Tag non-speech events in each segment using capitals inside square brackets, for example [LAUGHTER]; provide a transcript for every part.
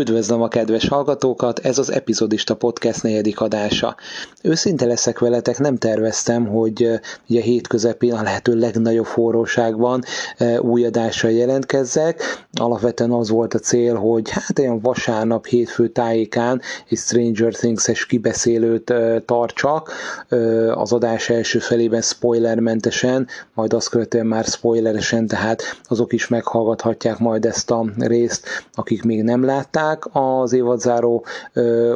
Üdvözlöm a kedves hallgatókat, ez az Epizodista Podcast negyedik adása. Őszinte leszek veletek, nem terveztem, hogy ugye hét közepén a lehető legnagyobb forróságban új adással jelentkezzek. Alapvetően az volt a cél, hogy hát olyan vasárnap, hétfő tájékán egy Stranger Things-es kibeszélőt tartsak. Az adás első felében spoilermentesen, majd azt követően már spoileresen, tehát azok is meghallgathatják majd ezt a részt, akik még nem látták látták az évadzáró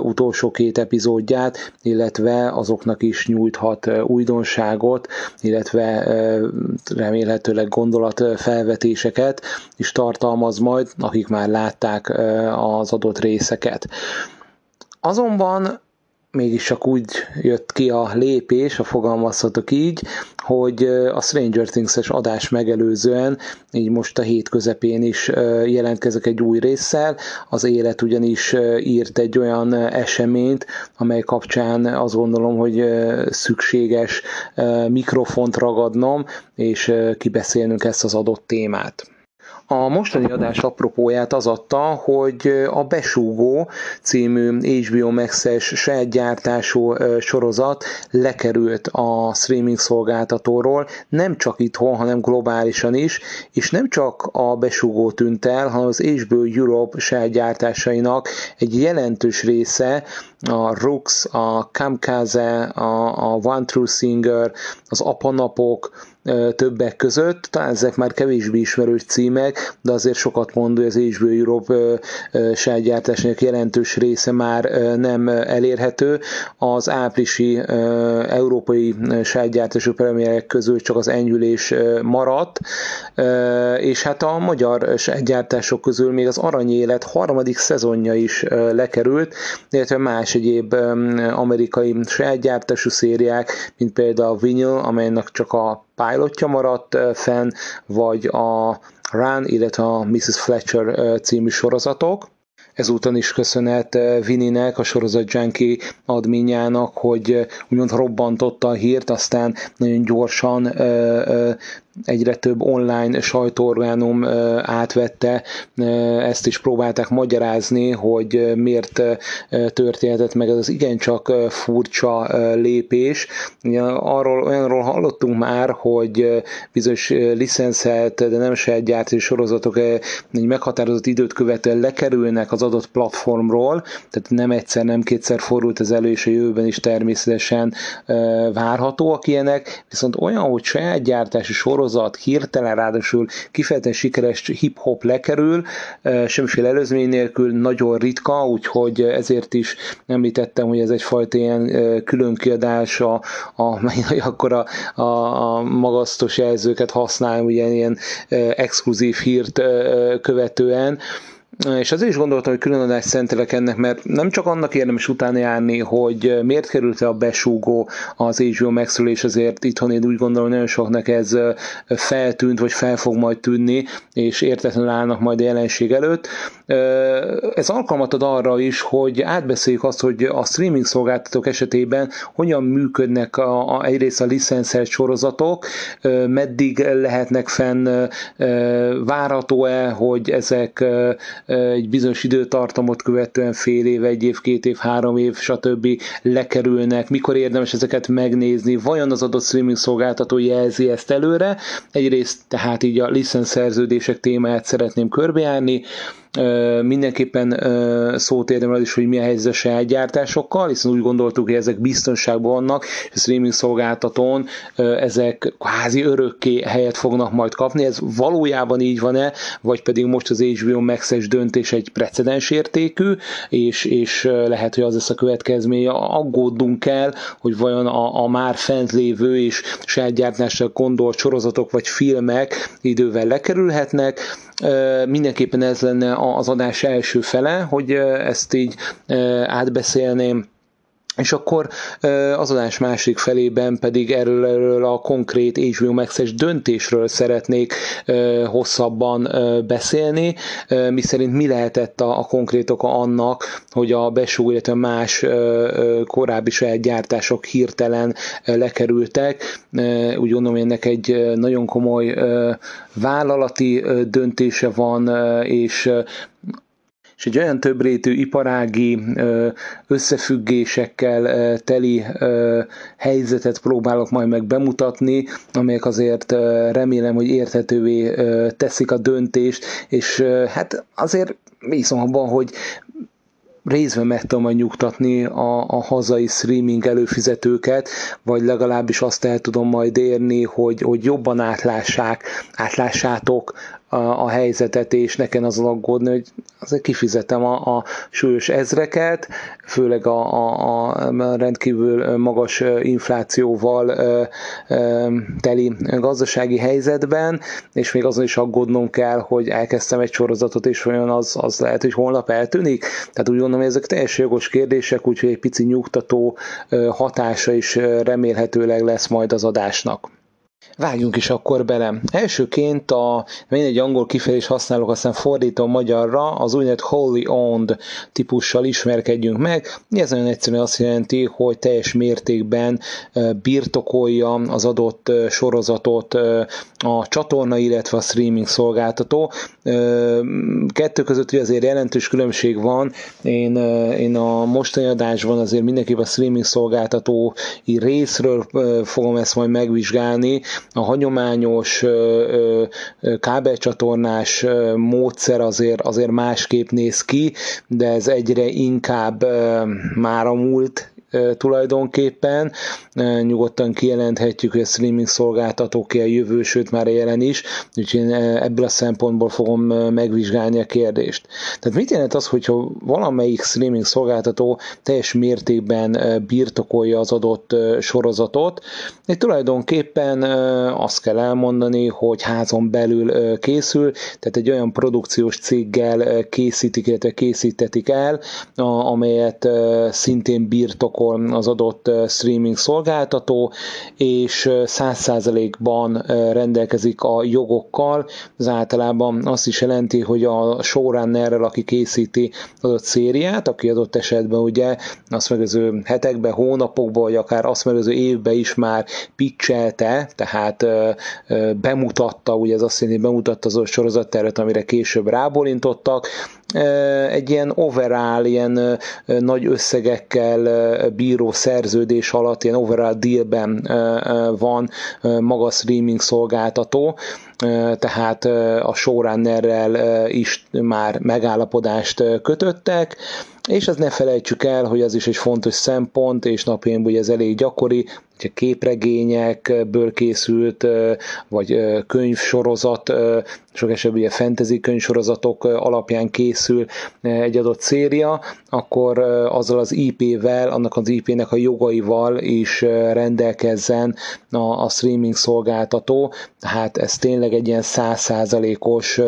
utolsó két epizódját, illetve azoknak is nyújthat újdonságot, illetve remélhetőleg gondolatfelvetéseket is tartalmaz majd, akik már látták az adott részeket. Azonban mégis csak úgy jött ki a lépés, a fogalmazhatok így, hogy a Stranger Things-es adás megelőzően, így most a hét közepén is jelentkezek egy új résszel. Az élet ugyanis írt egy olyan eseményt, amely kapcsán azt gondolom, hogy szükséges mikrofont ragadnom, és kibeszélnünk ezt az adott témát. A mostani adás apropóját az adta, hogy a Besúgó című HBO Max-es saját gyártású sorozat lekerült a streaming szolgáltatóról, nem csak itthon, hanem globálisan is, és nem csak a Besúgó tűnt el, hanem az HBO Europe saját gyártásainak egy jelentős része, a Rux, a Kamkaze, a, a One True Singer, az Apanapok, többek között, talán ezek már kevésbé ismerős címek, de azért sokat mond, hogy az HBO Europe sajátgyártásának jelentős része már nem elérhető. Az áprilisi európai sajátgyártású premierek közül csak az enyhülés maradt, és hát a magyar sajátgyártások közül még az Aranyélet harmadik szezonja is lekerült, illetve más egyéb amerikai sajátgyártású szériák, mint például a Vinyl, amelynek csak a pilotja maradt fenn, vagy a Run, illetve a Mrs. Fletcher című sorozatok. Ezúton is köszönet Vininek, a sorozat Junkie adminjának, hogy úgymond robbantotta a hírt, aztán nagyon gyorsan egyre több online sajtóorgánum átvette, ezt is próbálták magyarázni, hogy miért történhetett meg ez az igencsak furcsa lépés. Arról, olyanról hallottunk már, hogy bizonyos licenszelt, de nem saját gyártó sorozatok egy meghatározott időt követően lekerülnek az adott platformról, tehát nem egyszer, nem kétszer fordult ez elő, és a jövőben is természetesen várhatóak ilyenek, viszont olyan, hogy saját gyártási sorozat sorozat hirtelen, ráadásul kifejezetten sikeres hip-hop lekerül, semmiféle előzmény nélkül, nagyon ritka, úgyhogy ezért is említettem, hogy ez egyfajta ilyen külön kiadás, a, a, [LAUGHS] akkor a, a, a magasztos jelzőket használom, ugye ilyen exkluzív hírt követően, és azért is gondoltam, hogy külön adást szentelek ennek, mert nem csak annak érdemes utána járni, hogy miért került a besúgó az HBO max és azért itthon én úgy gondolom, hogy nagyon soknak ez feltűnt, vagy fel fog majd tűnni, és értetlenül állnak majd a jelenség előtt. Ez alkalmat ad arra is, hogy átbeszéljük azt, hogy a streaming szolgáltatók esetében hogyan működnek a, a, egyrészt a licenszelt sorozatok, meddig lehetnek fenn, várható-e, hogy ezek egy bizonyos időtartamot követően fél év, egy év, két év, három év, stb. lekerülnek, mikor érdemes ezeket megnézni, vajon az adott streaming szolgáltató jelzi ezt előre. Egyrészt tehát így a licenszerződések témáját szeretném körbejárni, Mindenképpen szót érdemel az is, hogy mi a helyzet a saját gyártásokkal, hiszen úgy gondoltuk, hogy ezek biztonságban vannak, és a streaming szolgáltatón ezek kvázi örökké helyet fognak majd kapni. Ez valójában így van-e, vagy pedig most az HBO Max-es döntés egy precedens értékű, és, és lehet, hogy az lesz a következménye. Aggódunk el, hogy vajon a, a már fent lévő és saját gyártásra gondolt sorozatok vagy filmek idővel lekerülhetnek, Mindenképpen ez lenne az adás első fele, hogy ezt így átbeszélném és akkor az adás másik felében pedig erről, erről a konkrét HBO Max-es döntésről szeretnék hosszabban beszélni, mi szerint mi lehetett a, a konkrét oka annak, hogy a besúg, illetve más korábbi saját gyártások hirtelen lekerültek. Úgy gondolom, ennek egy nagyon komoly vállalati döntése van, és és egy olyan többrétű iparági összefüggésekkel teli helyzetet próbálok majd meg bemutatni, amelyek azért remélem, hogy érthetővé teszik a döntést, és hát azért bízom abban, hogy részben meg tudom majd nyugtatni a, a hazai streaming előfizetőket, vagy legalábbis azt el tudom majd érni, hogy, hogy jobban átlássák, átlássátok a, helyzetet, és nekem azon aggódni, hogy azért kifizetem a, a súlyos ezreket, főleg a, a, a rendkívül magas inflációval teli gazdasági helyzetben, és még azon is aggódnom kell, hogy elkezdtem egy sorozatot, és olyan az, az lehet, hogy holnap eltűnik. Tehát úgy gondolom, hogy ezek teljesen jogos kérdések, úgyhogy egy pici nyugtató hatása is remélhetőleg lesz majd az adásnak. Vágjunk is akkor bele. Elsőként a, én egy angol kifejezés használok, aztán fordítom magyarra, az úgynevezett wholly owned típussal ismerkedjünk meg. Ez nagyon egyszerűen azt jelenti, hogy teljes mértékben birtokolja az adott sorozatot a csatorna, illetve a streaming szolgáltató. Kettő között azért jelentős különbség van. Én, én a mostani adásban azért mindenképp a streaming szolgáltatói részről fogom ezt majd megvizsgálni, a hagyományos kábelcsatornás módszer azért, azért másképp néz ki, de ez egyre inkább már a múlt tulajdonképpen. Nyugodtan kijelenthetjük, hogy a streaming szolgáltatók a jövő, sőt már jelen is, úgyhogy én ebből a szempontból fogom megvizsgálni a kérdést. Tehát mit jelent az, hogyha valamelyik streaming szolgáltató teljes mértékben birtokolja az adott sorozatot? Egy tulajdonképpen azt kell elmondani, hogy házon belül készül, tehát egy olyan produkciós céggel készítik, illetve készítetik el, amelyet szintén birtokol birtokol az adott streaming szolgáltató, és 100%-ban rendelkezik a jogokkal. Ez általában azt is jelenti, hogy a showrunnerrel, aki készíti az adott szériát, aki adott esetben ugye azt megöző hetekben, hónapokban, vagy akár azt megöző évben is már pitchelte, tehát bemutatta, ugye ez azt jelenti, bemutatta az sorozattervet, amire később rábólintottak, egy ilyen overall, ilyen nagy összegekkel bíró szerződés alatt, ilyen overall dealben van maga a streaming szolgáltató, tehát a showrunnerrel is már megállapodást kötöttek, és az ne felejtsük el, hogy az is egy fontos szempont, és napjainkban ez elég gyakori, képregényekből készült, vagy könyvsorozat, sok esetben ugye fantasy könyvsorozatok alapján készül egy adott széria, akkor azzal az IP-vel, annak az IP-nek a jogaival is rendelkezzen a, a streaming szolgáltató, tehát ez tényleg egy ilyen százszázalékos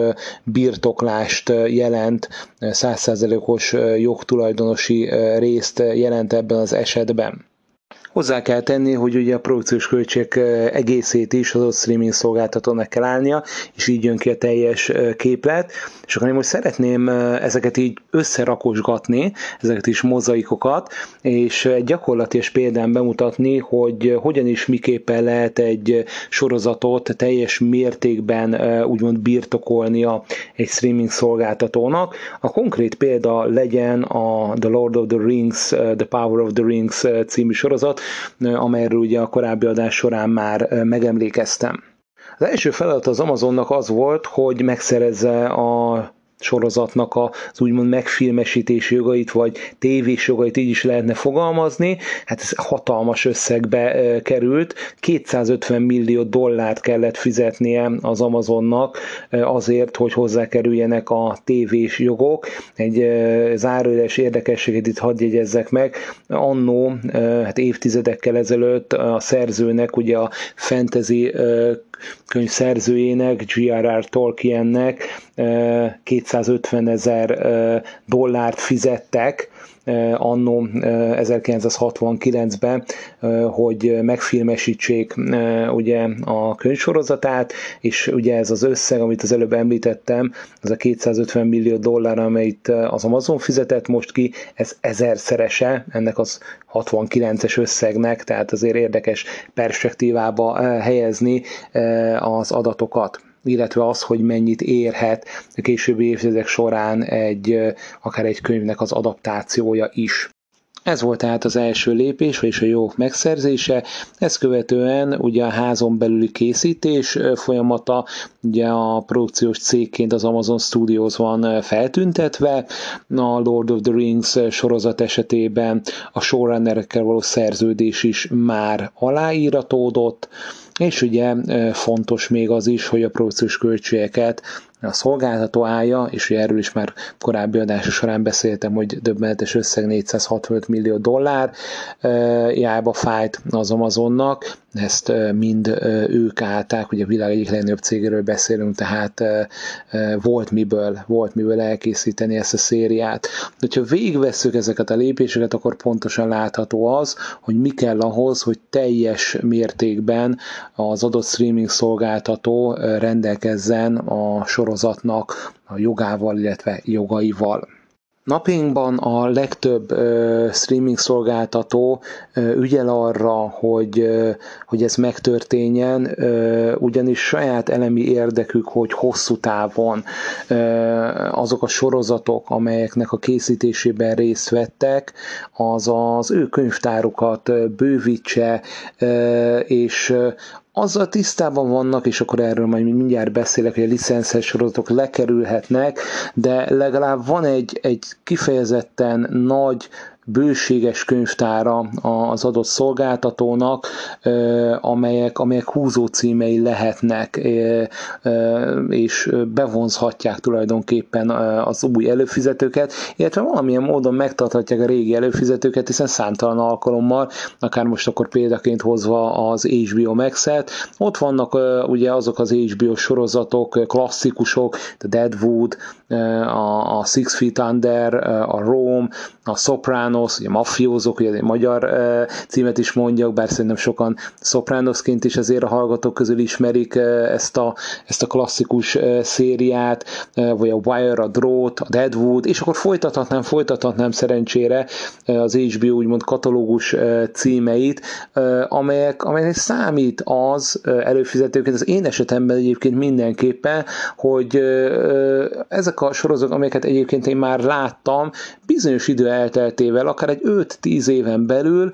birtoklást jelent, százszázalékos jogtulajdonosi részt jelent ebben az esetben. Hozzá kell tenni, hogy ugye a produkciós költségek egészét is az streaming szolgáltatónak kell állnia, és így jön ki a teljes képlet. És akkor én most szeretném ezeket így összerakosgatni, ezeket is mozaikokat, és egy gyakorlatilag példán bemutatni, hogy hogyan is miképpen lehet egy sorozatot teljes mértékben úgymond birtokolnia egy streaming szolgáltatónak. A konkrét példa legyen a The Lord of the Rings, The Power of the Rings című sorozat, amelyről ugye a korábbi adás során már megemlékeztem. Az első feladat az Amazonnak az volt, hogy megszerezze a sorozatnak az úgymond megfilmesítési jogait, vagy tévés jogait így is lehetne fogalmazni, hát ez hatalmas összegbe került, 250 millió dollárt kellett fizetnie az Amazonnak azért, hogy hozzákerüljenek a tévés jogok. Egy zárójeles érdekességet itt hadd jegyezzek meg, annó, hát évtizedekkel ezelőtt a szerzőnek, ugye a fantasy könyv szerzőjének, G.R.R. Tolkiennek 250 ezer dollárt fizettek, annó 1969-ben, hogy megfilmesítsék ugye a könyvsorozatát, és ugye ez az összeg, amit az előbb említettem, az a 250 millió dollár, amelyet az Amazon fizetett most ki, ez ezerszerese ennek az 69-es összegnek, tehát azért érdekes perspektívába helyezni az adatokat. Illetve az, hogy mennyit érhet a későbbi évtizedek során egy, akár egy könyvnek az adaptációja is. Ez volt tehát az első lépés, vagyis a jogok megszerzése. Ezt követően ugye a házon belüli készítés folyamata, ugye a produkciós cégként az Amazon Studios van feltüntetve, a Lord of the Rings sorozat esetében a showrunnerekkel való szerződés is már aláíratódott, és ugye fontos még az is, hogy a produkciós költségeket a szolgáltató állja, és ugye erről is már korábbi adása során beszéltem, hogy döbbenetes összeg 465 millió dollár jába fájt az Amazonnak, ezt mind ők állták, ugye a világ egyik legnagyobb cégéről beszélünk, tehát volt miből, volt miből elkészíteni ezt a szériát. De ha végigvesszük ezeket a lépéseket, akkor pontosan látható az, hogy mi kell ahhoz, hogy teljes mértékben az adott streaming szolgáltató rendelkezzen a sorozatnak a jogával, illetve jogaival. Napjainkban a legtöbb uh, streaming szolgáltató uh, ügyel arra, hogy, uh, hogy ez megtörténjen, uh, ugyanis saját elemi érdekük, hogy hosszú távon uh, azok a sorozatok, amelyeknek a készítésében részt vettek, az az ő könyvtárukat bővítse, uh, és azzal tisztában vannak, és akkor erről majd mindjárt beszélek, hogy a licenszes sorozatok lekerülhetnek, de legalább van egy, egy kifejezetten nagy bőséges könyvtára az adott szolgáltatónak, amelyek, amelyek húzó címei lehetnek, és bevonzhatják tulajdonképpen az új előfizetőket, illetve valamilyen módon megtarthatják a régi előfizetőket, hiszen számtalan alkalommal, akár most akkor példaként hozva az HBO Max-et, ott vannak ugye azok az HBO sorozatok, klasszikusok, a Deadwood, a, Six Feet Under, a Rome, a Sopranos, ugye mafiózók, ugye egy magyar címet is mondjak, bár szerintem sokan Sopranosként is azért a hallgatók közül ismerik ezt a, ezt a klasszikus szériát, vagy a Wire, a Drót, a Deadwood, és akkor folytathatnám, folytathatnám szerencsére az HBO úgymond katalógus címeit, amelyek, amelyek számít az előfizetőként, az én esetemben egyébként mindenképpen, hogy ezek a sorozatok, amelyeket egyébként én már láttam, bizonyos idő elteltével, akár egy 5-10 éven belül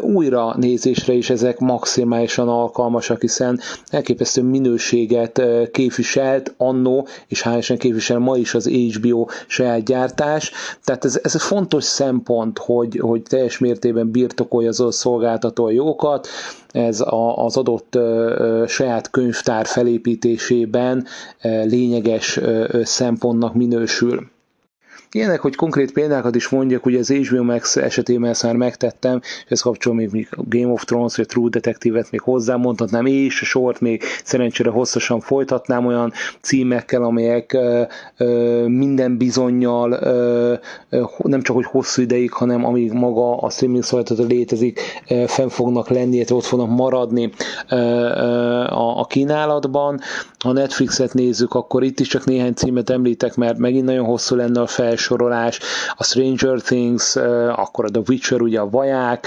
újra nézésre is ezek maximálisan alkalmasak, hiszen elképesztő minőséget képviselt annó, és hálósan képvisel ma is az HBO saját gyártás. Tehát ez, ez fontos szempont, hogy, hogy teljes mértékben birtokolja az a szolgáltató a jogokat, ez a, az adott ö, saját könyvtár felépítésében ö, lényeges ö, szempontnak minősül. Ilyenek, hogy konkrét példákat is mondjak, ugye az HBO Max esetében ezt már megtettem, és ez kapcsol még Game of Thrones, vagy True Detective-et még hozzámondhatnám, és a sort még szerencsére hosszasan folytatnám olyan címekkel, amelyek ö, ö, minden bizonyal ö, nem csak hogy hosszú ideig, hanem amíg maga a streaming szolgáltató létezik, fenn fognak lenni, illetve ott fognak maradni a, a kínálatban. Ha Netflixet nézzük, akkor itt is csak néhány címet említek, mert megint nagyon hosszú lenne a fel felsorolás, a Stranger Things, akkor a The Witcher, ugye a vaják,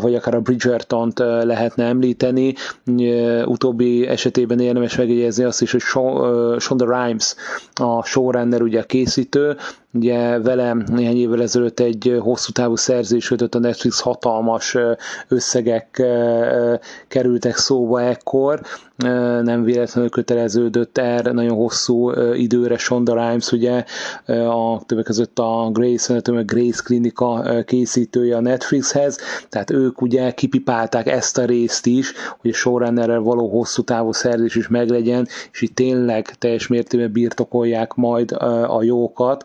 vagy akár a Bridgerton-t lehetne említeni. Utóbbi esetében érdemes megjegyezni azt is, hogy Shonda Rhimes, a showrunner, ugye a készítő, Ugye vele néhány évvel ezelőtt egy hosszú távú szerzés kötött a Netflix hatalmas összegek kerültek szóba ekkor, nem véletlenül köteleződött erre nagyon hosszú időre Shonda Rhimes, ugye a többek között a Grace Anatomy, Grace Klinika készítője a Netflixhez, tehát ők ugye kipipálták ezt a részt is, hogy a showrunnerrel való hosszú távú szerzés is meglegyen, és itt tényleg teljes mértékben birtokolják majd a jókat.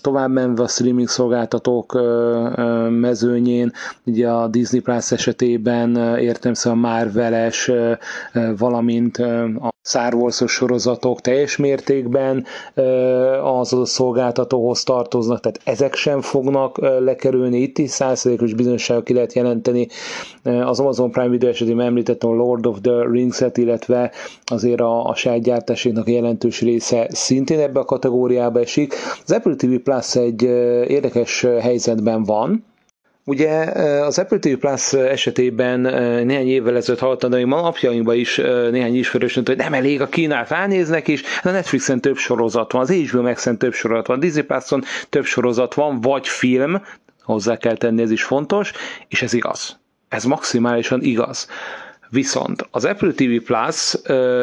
Tovább menve a streaming szolgáltatók mezőnyén, ugye a Disney Plus esetében értem szóval Marveles, valamint a Star wars sorozatok teljes mértékben az a szolgáltatóhoz tartoznak, tehát ezek sem fognak lekerülni. Itt is százszerékos bizonyosságot ki lehet jelenteni. Az Amazon Prime Video esetében említettem a Lord of the Rings-et, illetve azért a, a saját gyártásének jelentős része szintén ebbe a kategóriába esik. Az Apple TV Plus egy érdekes helyzetben van, Ugye az Apple TV Plus esetében néhány évvel ezelőtt hallottam, de még ma napjainkban is néhány ismerős hogy nem elég a Kínát ránéznek is, a Netflixen több sorozat van, az HBO Max-en több sorozat van, Disney Plus-on több sorozat van, vagy film, hozzá kell tenni, ez is fontos, és ez igaz. Ez maximálisan igaz. Viszont az Apple TV Plus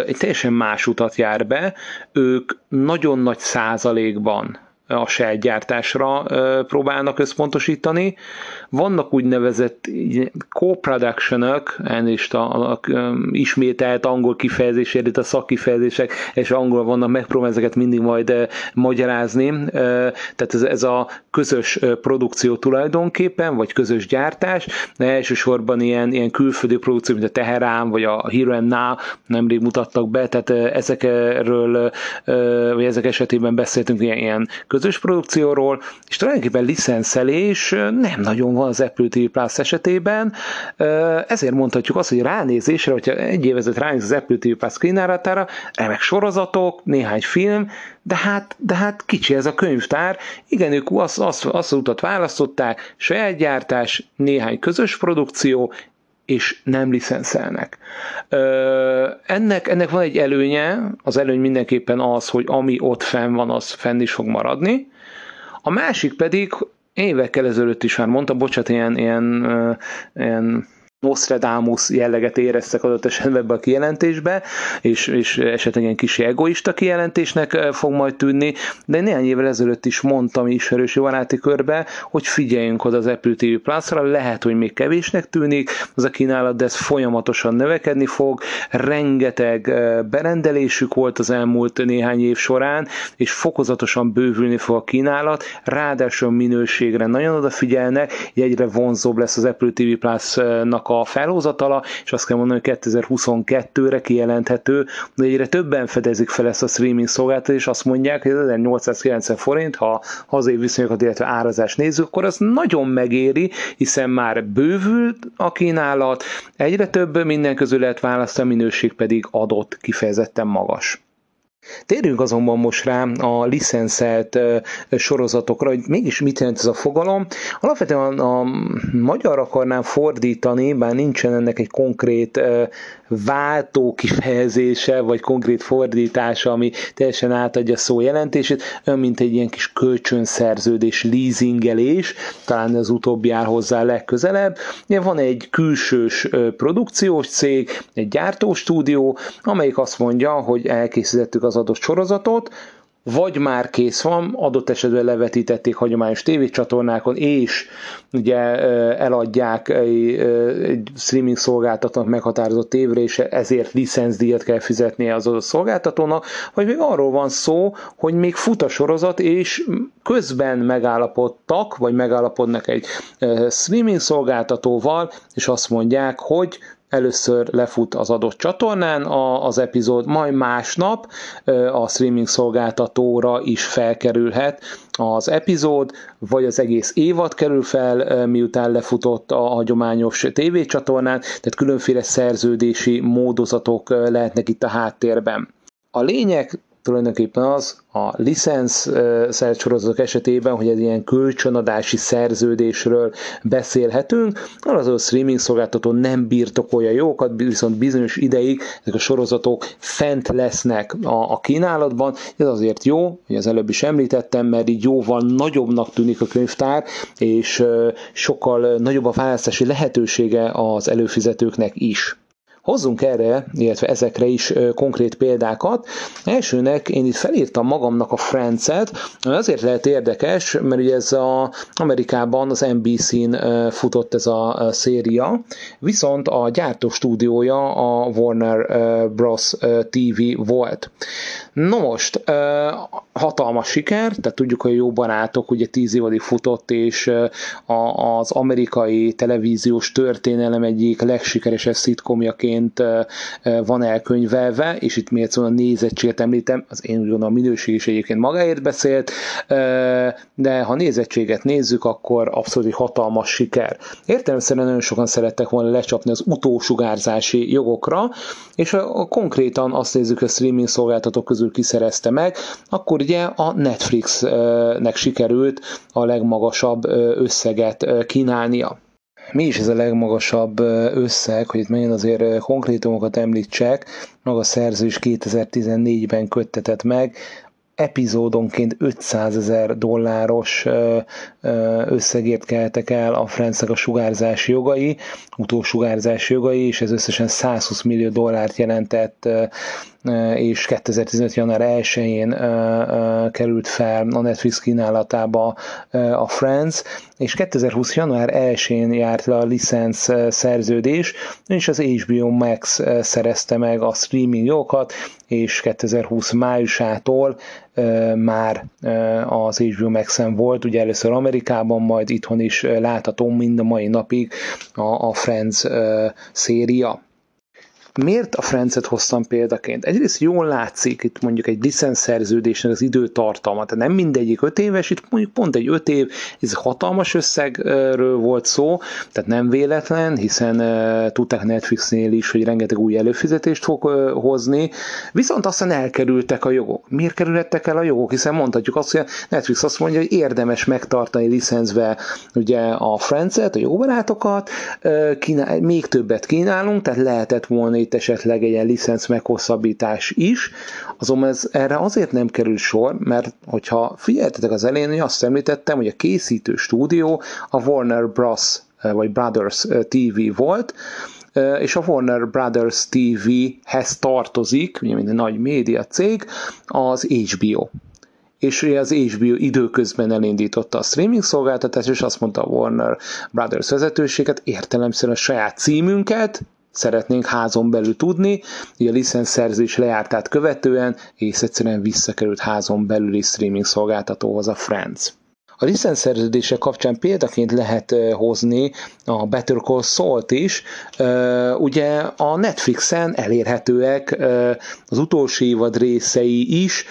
egy teljesen más utat jár be, ők nagyon nagy százalékban a saját gyártásra próbálnak összpontosítani. Vannak úgynevezett co-productionok, elnézést a, a, a, ismételt angol kifejezésért, a szakkifejezések, és angol vannak, megpróbálom ezeket mindig majd magyarázni. Tehát ez, ez a közös produkció tulajdonképpen, vagy közös gyártás, elsősorban ilyen, ilyen külföldi produkció, mint a Teherán, vagy a Here and Now, nemrég mutattak be, tehát ezekről, vagy ezek esetében beszéltünk ilyen, ilyen közös produkcióról, és tulajdonképpen licenszelés nem nagyon van az Apple TV Plus esetében, ezért mondhatjuk azt, hogy ránézésre, hogyha egy évezet ránéz az Apple TV Plus kínálatára, remek sorozatok, néhány film, de hát, de hát kicsi ez a könyvtár, igen, ők azt, azt, azt az utat választották, saját gyártás, néhány közös produkció, és nem licenszelnek. Ennek, ennek van egy előnye, az előny mindenképpen az, hogy ami ott fenn van, az fenn is fog maradni. A másik pedig, évekkel ezelőtt is már mondtam, bocsánat, ilyen, ilyen, ilyen Nostradamus jelleget éreztek adott esetben ebbe a kijelentésbe, és, és esetleg ilyen kis egoista kijelentésnek fog majd tűnni, de néhány évvel ezelőtt is mondtam ismerősi baráti körbe, hogy figyeljünk oda az Apple TV Plus-ra, lehet, hogy még kevésnek tűnik. Az a kínálat, de ez folyamatosan növekedni fog, rengeteg berendelésük volt az elmúlt néhány év során, és fokozatosan bővülni fog a kínálat, ráadásul minőségre nagyon odafigyelnek, egyre vonzóbb lesz az Apple TV Plus-nak a felhozatala, és azt kell mondani, hogy 2022-re kijelenthető, hogy egyre többen fedezik fel ezt a streaming szolgáltatást, és azt mondják, hogy 1890 forint, ha hazai viszonyokat, illetve árazás nézzük, akkor az nagyon megéri, hiszen már bővült a kínálat, egyre több minden közül lehet választani, a minőség pedig adott, kifejezetten magas. Térjünk azonban most rá a licenszelt sorozatokra, hogy mégis mit jelent ez a fogalom. Alapvetően a magyar akarnám fordítani, bár nincsen ennek egy konkrét váltó kifejezése, vagy konkrét fordítása, ami teljesen átadja a szó jelentését, olyan, mint egy ilyen kis kölcsönszerződés, leasingelés, talán az utóbbi áll hozzá legközelebb. Van egy külsős produkciós cég, egy gyártóstúdió, amelyik azt mondja, hogy elkészítettük az adott sorozatot, vagy már kész van, adott esetben levetítették hagyományos tévécsatornákon, és ugye eladják egy streaming szolgáltatónak meghatározott évre, és ezért licencdíjat kell fizetnie az adott szolgáltatónak, vagy még arról van szó, hogy még fut a sorozat, és közben megállapodtak, vagy megállapodnak egy streaming szolgáltatóval, és azt mondják, hogy először lefut az adott csatornán az epizód, majd másnap a streaming szolgáltatóra is felkerülhet az epizód, vagy az egész évad kerül fel, miután lefutott a hagyományos tévécsatornán, tehát különféle szerződési módozatok lehetnek itt a háttérben. A lényeg tulajdonképpen az a licensz sorozatok esetében, hogy egy ilyen kölcsönadási szerződésről beszélhetünk, az a streaming szolgáltató nem birtokolja jókat, viszont bizonyos ideig ezek a sorozatok fent lesznek a, a kínálatban. Ez azért jó, hogy az előbb is említettem, mert így jóval nagyobbnak tűnik a könyvtár, és sokkal nagyobb a választási lehetősége az előfizetőknek is. Hozzunk erre, illetve ezekre is konkrét példákat. Elsőnek én itt felírtam magamnak a Friends-et, azért lehet érdekes, mert ugye ez a Amerikában az NBC-n futott ez a széria, viszont a gyártó stúdiója a Warner Bros. TV volt. No most, hatalmas siker, tehát tudjuk, hogy jó barátok, ugye tíz évadig futott, és az amerikai televíziós történelem egyik legsikeresebb szitkomjaként van elkönyvelve, és itt miért szóval a nézettséget említem, az én úgy gondolom a minőség is egyébként magáért beszélt, de ha nézettséget nézzük, akkor abszolút egy hatalmas siker. Értelemszerűen nagyon sokan szerettek volna lecsapni az utósugárzási jogokra, és konkrétan azt nézzük, hogy a streaming szolgáltatók közül kiszerezte meg, akkor ugye a Netflixnek sikerült a legmagasabb összeget kínálnia. Mi is ez a legmagasabb összeg, hogy itt megint azért konkrétumokat említsek, maga szerző is 2014-ben köttetett meg, epizódonként 500 ezer dolláros összegért keltek el a Friendsnek a sugárzási jogai, utósugárzási jogai, és ez összesen 120 millió dollárt jelentett és 2015. január 1-én került fel a Netflix kínálatába a Friends, és 2020. január 1-én járt le a licensz szerződés, és az HBO Max szerezte meg a streaming jogokat, és 2020 májusától már az HBO Max-en volt, ugye először Amerikában, majd itthon is látható mind a mai napig a, a Friends széria. Miért a Francet hoztam példaként? Egyrészt jól látszik itt mondjuk egy licenszerződésnek az időtartalma, tehát nem mindegyik öt éves, itt mondjuk pont egy öt év, ez hatalmas összegről volt szó, tehát nem véletlen, hiszen tudták Netflixnél is, hogy rengeteg új előfizetést fog hozni, viszont aztán elkerültek a jogok. Miért kerülhettek el a jogok? Hiszen mondhatjuk azt, hogy a Netflix azt mondja, hogy érdemes megtartani licencbe ugye a Francet, a jó barátokat, uh, kínál, még többet kínálunk, tehát lehetett volna itt esetleg egy ilyen licenc meghosszabbítás is, azonban ez erre azért nem kerül sor, mert hogyha figyeltetek az elején, azt említettem, hogy a készítő stúdió a Warner Bros. vagy Brothers TV volt, és a Warner Brothers TV-hez tartozik, ugye minden nagy média cég, az HBO és az HBO időközben elindította a streaming szolgáltatást, és azt mondta a Warner Brothers vezetőséget, értelemszerűen a saját címünket, szeretnénk házon belül tudni, hogy a licenszerzés lejártát követően és egyszerűen visszakerült házon belüli streaming szolgáltatóhoz a Friends. A licenszerződése kapcsán példaként lehet hozni a Better Call Saul-t is. Ugye a Netflixen elérhetőek az utolsó évad részei is,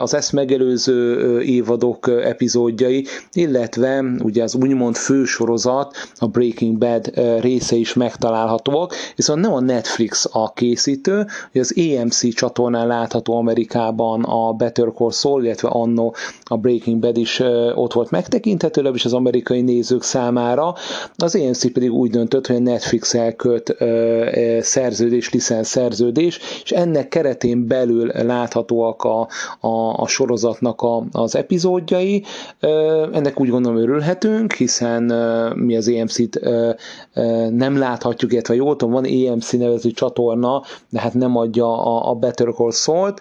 az ezt megelőző évadok epizódjai, illetve ugye az úgymond fősorozat, a Breaking Bad része is megtalálhatóak, viszont nem a Netflix a készítő, az AMC csatornán látható Amerikában a Better Call Saul, illetve anno a Breaking Bad is ott volt megtekinthető, is az amerikai nézők számára. Az AMC pedig úgy döntött, hogy a Netflix elköt szerződés, licensz szerződés, és ennek keretén belül láthatóak a, a, a sorozatnak a, az epizódjai. Ennek úgy gondolom örülhetünk, hiszen mi az EMC-t nem láthatjuk, illetve jó tudom, van EMC nevező csatorna, de hát nem adja a, a Better Call Saul-t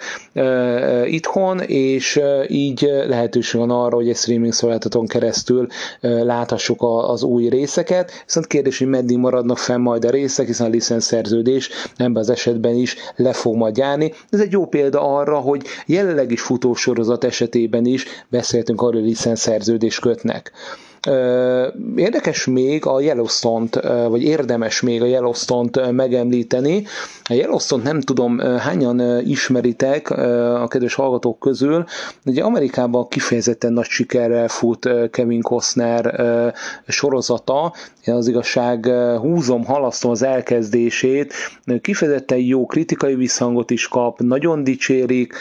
itthon, és így lehetőség van arra, hogy egy streaming szolgáltatón keresztül láthassuk az új részeket, viszont kérdés, hogy meddig maradnak fenn majd a részek, hiszen a licenszerződés ebben az esetben is le fog majd járni. Ez egy jó példa arra, hogy jelenleg is futósorozat esetében is beszéltünk arról, hogy licenszerződést kötnek. Érdekes még a Yellowstone-t, vagy érdemes még a Yellowstone-t megemlíteni. A Yellowstone-t nem tudom hányan ismeritek a kedves hallgatók közül. Ugye Amerikában kifejezetten nagy sikerrel fut Kevin Costner sorozata. Az igazság húzom, halasztom az elkezdését. Kifejezetten jó kritikai visszhangot is kap, nagyon dicsérik,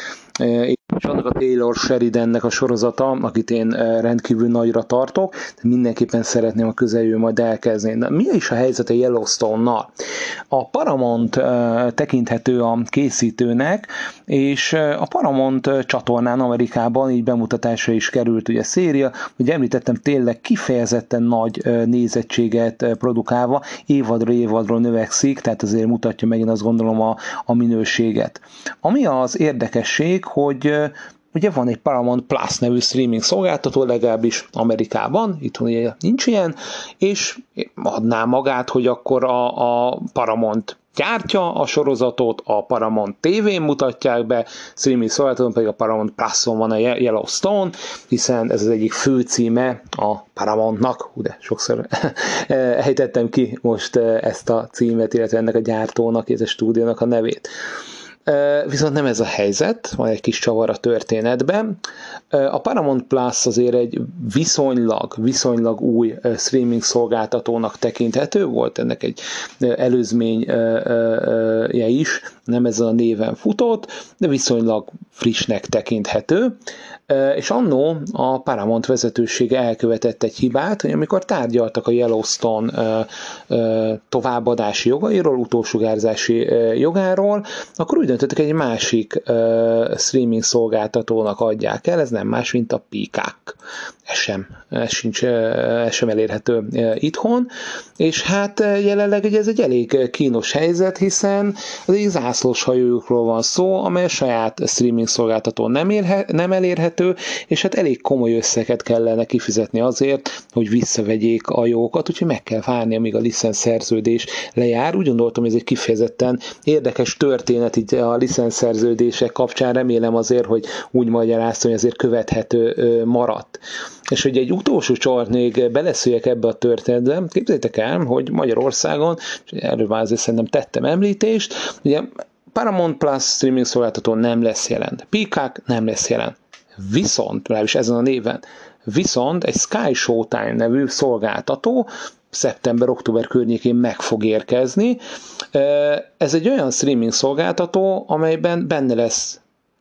és annak a Taylor Sheridannek a sorozata, akit én rendkívül nagyra tartok, de mindenképpen szeretném a közeljövő majd elkezdeni. De mi is a helyzet a Yellowstone-nal? A Paramount tekinthető a készítőnek, és a Paramount csatornán Amerikában így bemutatásra is került ugye a széria, hogy említettem tényleg kifejezetten nagy nézettséget produkálva, évadra évadról növekszik, tehát azért mutatja megint azt gondolom a, a minőséget. Ami az érdekesség, hogy ugye van egy Paramount Plus nevű streaming szolgáltató, legalábbis Amerikában, itthon ugye nincs ilyen, és adná magát, hogy akkor a, a Paramount gyártja a sorozatot, a Paramount TV-n mutatják be, streaming szolgáltatón pedig a Paramount Plus-on van a Yellowstone, hiszen ez az egyik fő címe a Paramountnak, de sokszor [LAUGHS] ejtettem ki most ezt a címet, illetve ennek a gyártónak, és a stúdiónak a nevét. Viszont nem ez a helyzet, van egy kis csavar a történetben. A Paramount Plus azért egy viszonylag, viszonylag új streaming szolgáltatónak tekinthető, volt ennek egy előzménye is, nem ez a néven futott, de viszonylag frissnek tekinthető. És annó a Paramount vezetősége elkövetett egy hibát, hogy amikor tárgyaltak a Yellowstone továbbadási jogairól, utolsugárzási jogáról, akkor úgy döntöttek, egy másik streaming szolgáltatónak adják el, ez nem más, mint a Peacock. Ez sem, ez, sincs, ez sem elérhető itthon, és hát jelenleg ugye ez egy elég kínos helyzet, hiszen az egy zászlós hajójukról van szó, amely saját streaming szolgáltató nem, érhe, nem elérhető, és hát elég komoly összeget kellene kifizetni azért, hogy visszavegyék a jókat, úgyhogy meg kell várni, amíg a licenszerződés lejár. Úgy gondoltam, ez egy kifejezetten érdekes történet itt a licenszerződések kapcsán, remélem azért, hogy úgy magyaráztam, hogy azért követhető maradt. És hogy egy utolsó csort még beleszüljek ebbe a történetbe, képzeljétek el, hogy Magyarországon, és erről már azért szerintem tettem említést, ugye Paramount Plus streaming szolgáltató nem lesz jelen, Peacock nem lesz jelen. Viszont, legalábbis ezen a néven, viszont egy Sky Showtime nevű szolgáltató szeptember-október környékén meg fog érkezni. Ez egy olyan streaming szolgáltató, amelyben benne lesz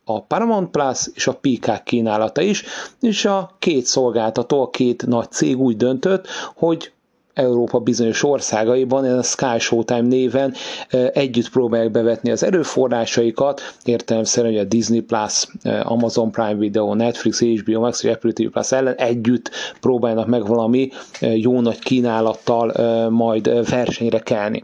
a Paramount Plus és a Peacock kínálata is, és a két szolgáltató, a két nagy cég úgy döntött, hogy Európa bizonyos országaiban, ez a Sky Showtime néven együtt próbálják bevetni az erőforrásaikat, értelemszerűen, hogy a Disney Plus, Amazon Prime Video, Netflix, HBO Max és Apple TV Plus ellen együtt próbálnak meg valami jó nagy kínálattal majd versenyre kelni.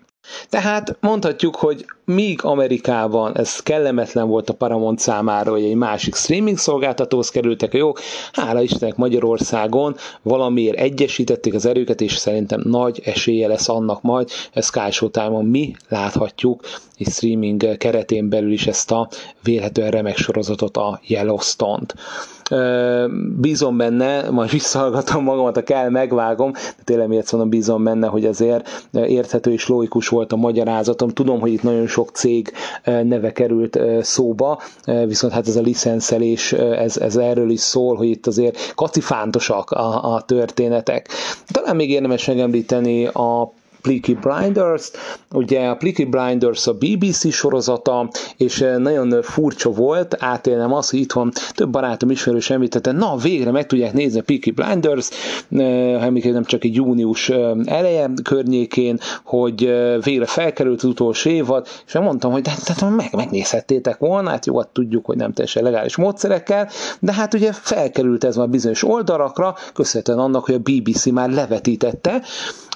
Tehát mondhatjuk, hogy míg Amerikában ez kellemetlen volt a Paramount számára, hogy egy másik streaming szolgáltatóhoz kerültek a jók, hála Istennek Magyarországon valamiért egyesítették az erőket, és szerintem nagy esélye lesz annak majd, ez Showtime-on mi láthatjuk egy streaming keretén belül is ezt a vélhetően remek sorozatot, a Yellowstone-t. Bízom benne, majd visszahallgatom magamat, ha kell, megvágom, de tényleg miért mondom, bízom benne, hogy azért érthető és logikus volt a magyarázatom. Tudom, hogy itt nagyon sok cég neve került szóba, viszont hát ez a licenszelés, ez, ez erről is szól, hogy itt azért kacifántosak a, a történetek. Talán még érdemes megemlíteni a Peaky Blinders, ugye a Peaky Blinders a BBC sorozata, és eh, nagyon furcsa volt, átélnem azt, hogy itthon több barátom ismerős említette, na végre meg tudják nézni a Peaky Blinders, eh, ha nem csak egy június eh, eleje környékén, hogy végre felkerült az utolsó évad, és mondtam, hogy hát, hát meg, megnézhettétek volna, hát jó, hát tudjuk, hogy nem teljesen legális módszerekkel, de hát ugye felkerült ez már bizonyos oldalakra, köszönhetően annak, hogy a BBC már levetítette,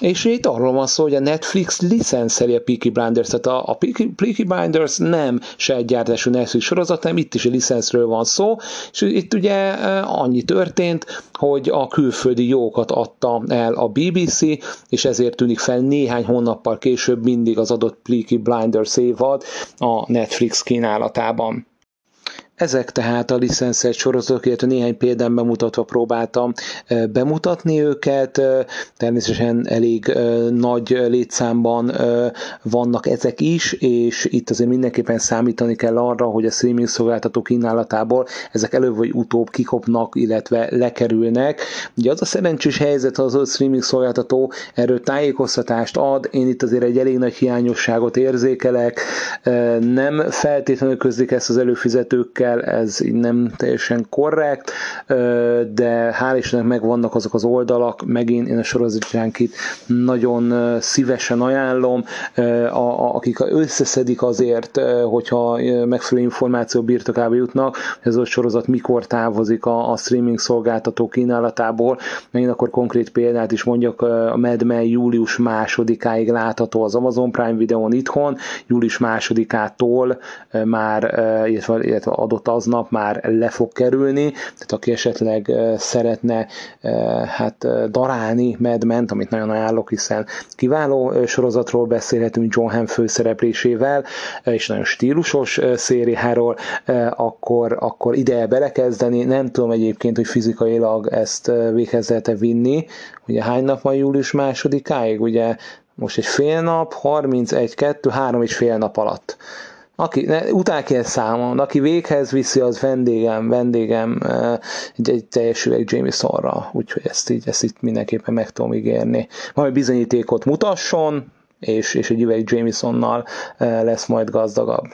és itt arról van szó, hogy a Netflix licenszeli a Peaky Blinders, tehát a, a Peaky, Peaky Blinders nem se gyártású Netflix sorozat, hanem itt is a licenszről van szó, és itt ugye e, annyi történt, hogy a külföldi jókat adta el a BBC, és ezért tűnik fel néhány hónappal később mindig az adott Peaky Blinders évad a Netflix kínálatában. Ezek tehát a licenszert sorozatok, illetve néhány példán bemutatva próbáltam bemutatni őket. Természetesen elég nagy létszámban vannak ezek is, és itt azért mindenképpen számítani kell arra, hogy a streaming szolgáltató kínálatából ezek előbb vagy utóbb kikopnak, illetve lekerülnek. Ugye az a szerencsés helyzet, az a streaming szolgáltató erről tájékoztatást ad, én itt azért egy elég nagy hiányosságot érzékelek, nem feltétlenül közlik ezt az előfizetőkkel, el, ez nem teljesen korrekt, de hál' Istennek megvannak azok az oldalak, megint én a sorozatjánkit nagyon szívesen ajánlom, akik összeszedik azért, hogyha megfelelő információ birtokába jutnak, hogy ez a sorozat mikor távozik a, a streaming szolgáltató kínálatából, megint akkor konkrét példát is mondjak, a Mad Men július másodikáig látható az Amazon Prime videón itthon, július másodikától már, illetve, illetve adott epizódot aznap már le fog kerülni, tehát aki esetleg szeretne hát darálni Medment, amit nagyon ajánlok, hiszen kiváló sorozatról beszélhetünk John Hamm főszereplésével, és nagyon stílusos szériáról, akkor, akkor ide belekezdeni. Nem tudom egyébként, hogy fizikailag ezt véghez vinni. Ugye hány nap van július másodikáig? Ugye most egy fél nap, 31, 2, 3 és fél nap alatt. Aki, ne, után kell számolni, aki véghez viszi, az vendégem, vendégem egy, egy teljes üveg Jamesonra, úgyhogy ezt így, ezt itt mindenképpen meg tudom ígérni. Majd bizonyítékot mutasson, és, és egy üveg Jamesonnal lesz majd gazdagabb.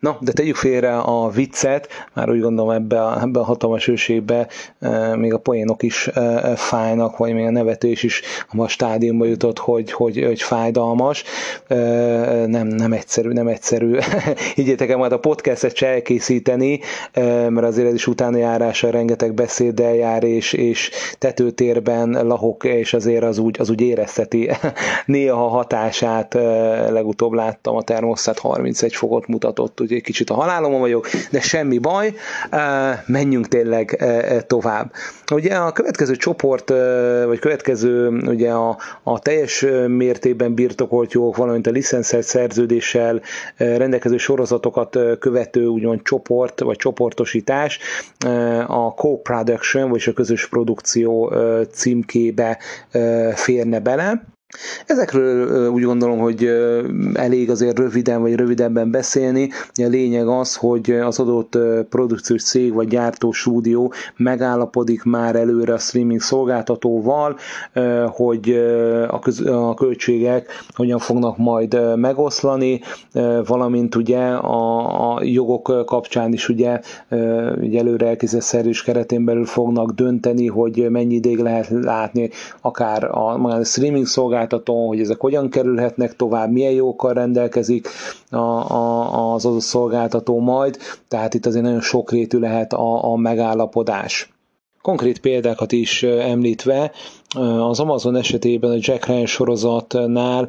Na, de tegyük félre a viccet, már úgy gondolom ebbe a, ebbe a hatalmas őségbe e, még a poénok is e, fájnak, vagy még a nevetés is a stádiumba jutott, hogy, hogy, hogy fájdalmas. E, nem, nem egyszerű, nem egyszerű. [LAUGHS] Higgyétek el majd a podcastet se elkészíteni, e, mert azért ez is utána járása rengeteg beszéddel jár, és, és tetőtérben lahok, és azért az úgy, az úgy érezteti [LAUGHS] néha hatását. E, legutóbb láttam a termosztát 31 fokot mutatott ott ugye kicsit a halálomon vagyok, de semmi baj, menjünk tényleg tovább. Ugye a következő csoport, vagy következő ugye a, a teljes mértékben birtokolt jogok, valamint a licenszert szerződéssel rendelkező sorozatokat követő úgymond csoport, vagy csoportosítás a co-production, vagy a közös produkció címkébe férne bele. Ezekről úgy gondolom, hogy elég azért röviden vagy rövidebben beszélni. A lényeg az, hogy az adott produkciós cég vagy gyártó stúdió megállapodik már előre a streaming szolgáltatóval, hogy a, költségek hogyan fognak majd megoszlani, valamint ugye a, jogok kapcsán is ugye, ugye előre elkészített szerzős keretén belül fognak dönteni, hogy mennyi ideig lehet látni akár a, a streaming szolgáltató szolgáltatón, hogy ezek hogyan kerülhetnek tovább, milyen jókkal rendelkezik a, a, az adott szolgáltató majd, tehát itt azért nagyon sokrétű lehet a, a megállapodás. Konkrét példákat is említve, az Amazon esetében a Jack Ryan sorozatnál